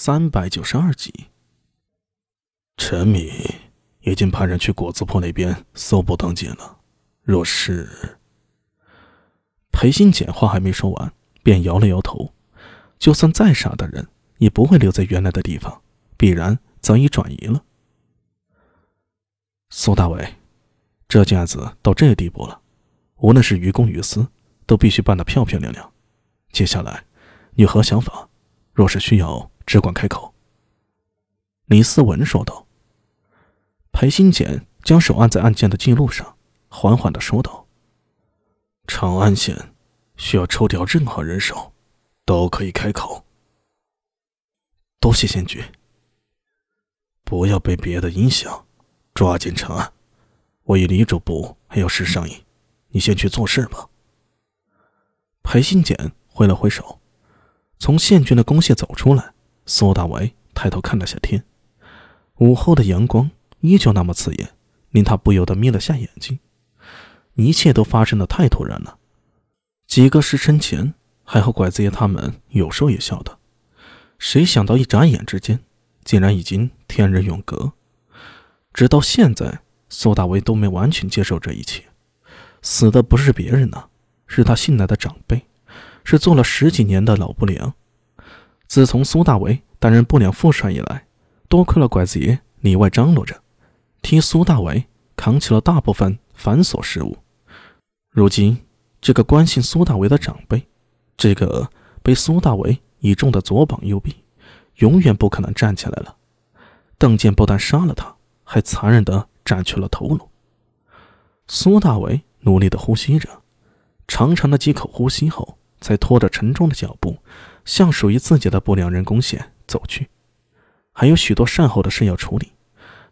三百九十二集，陈敏已经派人去果子铺那边搜捕当检了。若是……裴新简话还没说完，便摇了摇头。就算再傻的人，也不会留在原来的地方，必然早已转移了。苏大伟，这件案子到这个地步了，无论是于公于私，都必须办得漂漂亮亮。接下来，你有何想法？若是需要……只管开口。”李思文说道。裴新简将手按在案件的记录上，缓缓的说道：“长安县需要抽调任何人手，都可以开口。多谢县局。不要被别的影响，抓紧查案。我与李主簿还有事商议，你先去做事吧。”裴新简挥了挥手，从县军的公廨走出来。苏大为抬头看了下天，午后的阳光依旧那么刺眼，令他不由得眯了下眼睛。一切都发生的太突然了。几个时辰前还和拐子爷他们有说有笑的，谁想到一眨眼之间，竟然已经天人永隔。直到现在，苏大为都没完全接受这一切。死的不是别人呢，是他信赖的长辈，是做了十几年的老不良。自从苏大为担任不良副帅以来，多亏了拐子爷里外张罗着，替苏大为扛起了大部分繁琐事务。如今，这个关心苏大为的长辈，这个被苏大为倚重的左膀右臂，永远不可能站起来了。邓健不但杀了他，还残忍地斩去了头颅。苏大为努力地呼吸着，长长的几口呼吸后，才拖着沉重的脚步。向属于自己的不良人攻陷走去，还有许多善后的事要处理，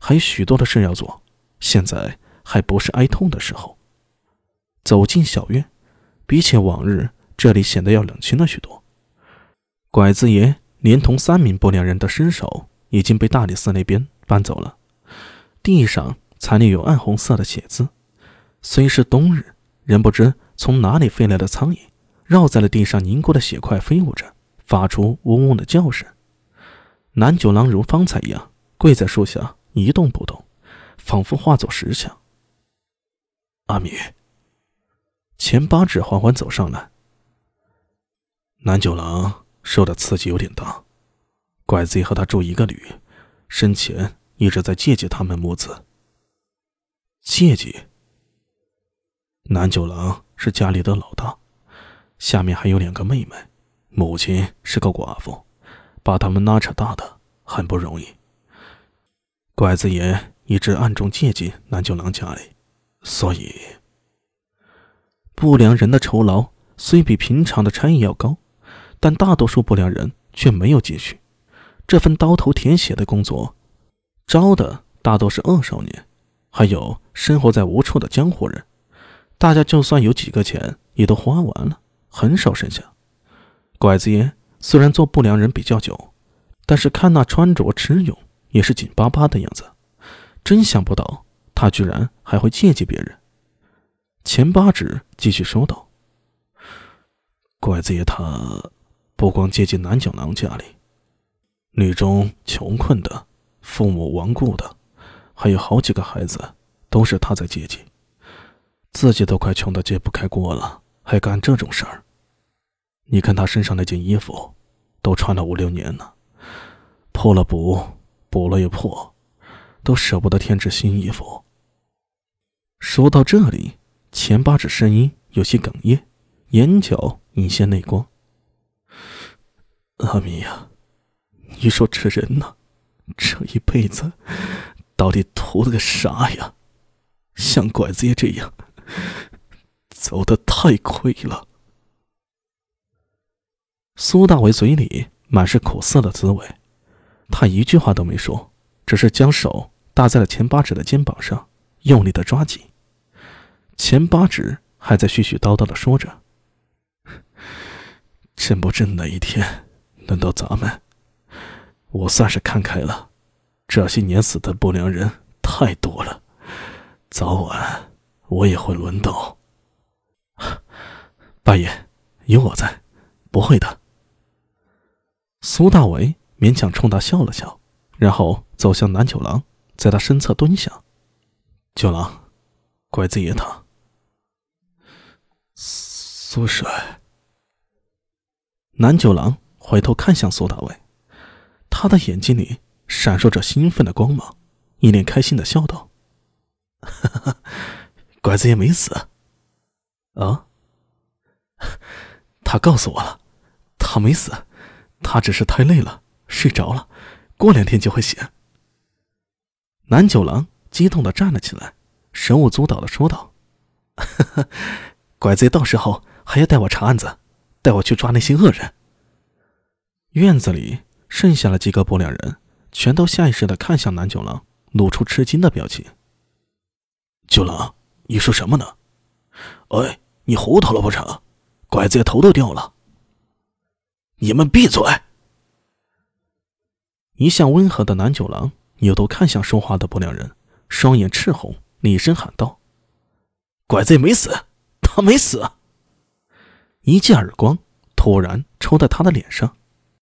还有许多的事要做。现在还不是哀痛的时候。走进小院，比起往日，这里显得要冷清了许多。拐子爷连同三名不良人的尸首已经被大理寺那边搬走了，地上残留有暗红色的血渍。虽是冬日，仍不知从哪里飞来的苍蝇，绕在了地上凝固的血块飞舞着。发出嗡嗡的叫声，南九郎如方才一样跪在树下一动不动，仿佛化作石像。阿米，钱八指缓缓走上来。南九郎受的刺激有点大，拐子和他住一个旅，生前一直在借济他们母子。借济。南九郎是家里的老大，下面还有两个妹妹。母亲是个寡妇，把他们拉扯大的很不容易。拐子爷一直暗中借进南九郎家里，所以不良人的酬劳虽比平常的差役要高，但大多数不良人却没有积蓄。这份刀头舔血的工作，招的大多是恶少年，还有生活在无处的江湖人。大家就算有几个钱，也都花完了，很少剩下。拐子爷虽然做不良人比较久，但是看那穿着吃用也是紧巴巴的样子，真想不到他居然还会借济别人。钱八指继续说道：“拐子爷他不光接济南九郎家里，女中穷困的、父母亡故的，还有好几个孩子都是他在接济，自己都快穷得揭不开锅了，还干这种事儿。”你看他身上那件衣服，都穿了五六年了，破了补，补了又破，都舍不得添置新衣服。说到这里，钱八指声音有些哽咽，眼角隐现泪光。阿米呀，你说这人呢，这一辈子到底图了个啥呀？像拐子爷这样，走的太亏了。苏大为嘴里满是苦涩的滋味，他一句话都没说，只是将手搭在了钱八指的肩膀上，用力的抓紧。钱八指还在絮絮叨叨的说着：“真不知哪一天轮到咱们，我算是看开了。这些年死的不良人太多了，早晚我也会轮到。八爷，有我在，不会的。”苏大为勉强冲他笑了笑，然后走向南九郎，在他身侧蹲下。九郎，拐子爷他。苏帅。南九郎回头看向苏大伟，他的眼睛里闪烁着兴奋的光芒，一脸开心的笑道：“哈哈，拐子爷没死。”啊？他告诉我了，他没死，他只是太累了，睡着了，过两天就会醒。南九郎激动的站了起来，手舞足蹈的说道：“哈哈，拐子爷到时候还要带我查案子，带我去抓那些恶人。”院子里剩下了几个不良人，全都下意识的看向南九郎，露出吃惊的表情。九郎，你说什么呢？哎，你糊涂了不成？拐子爷头都掉了！你们闭嘴！一向温和的南九郎扭头看向说话的不良人，双眼赤红，厉声喊道：“拐子没死，他没死！”一记耳光突然抽在他的脸上。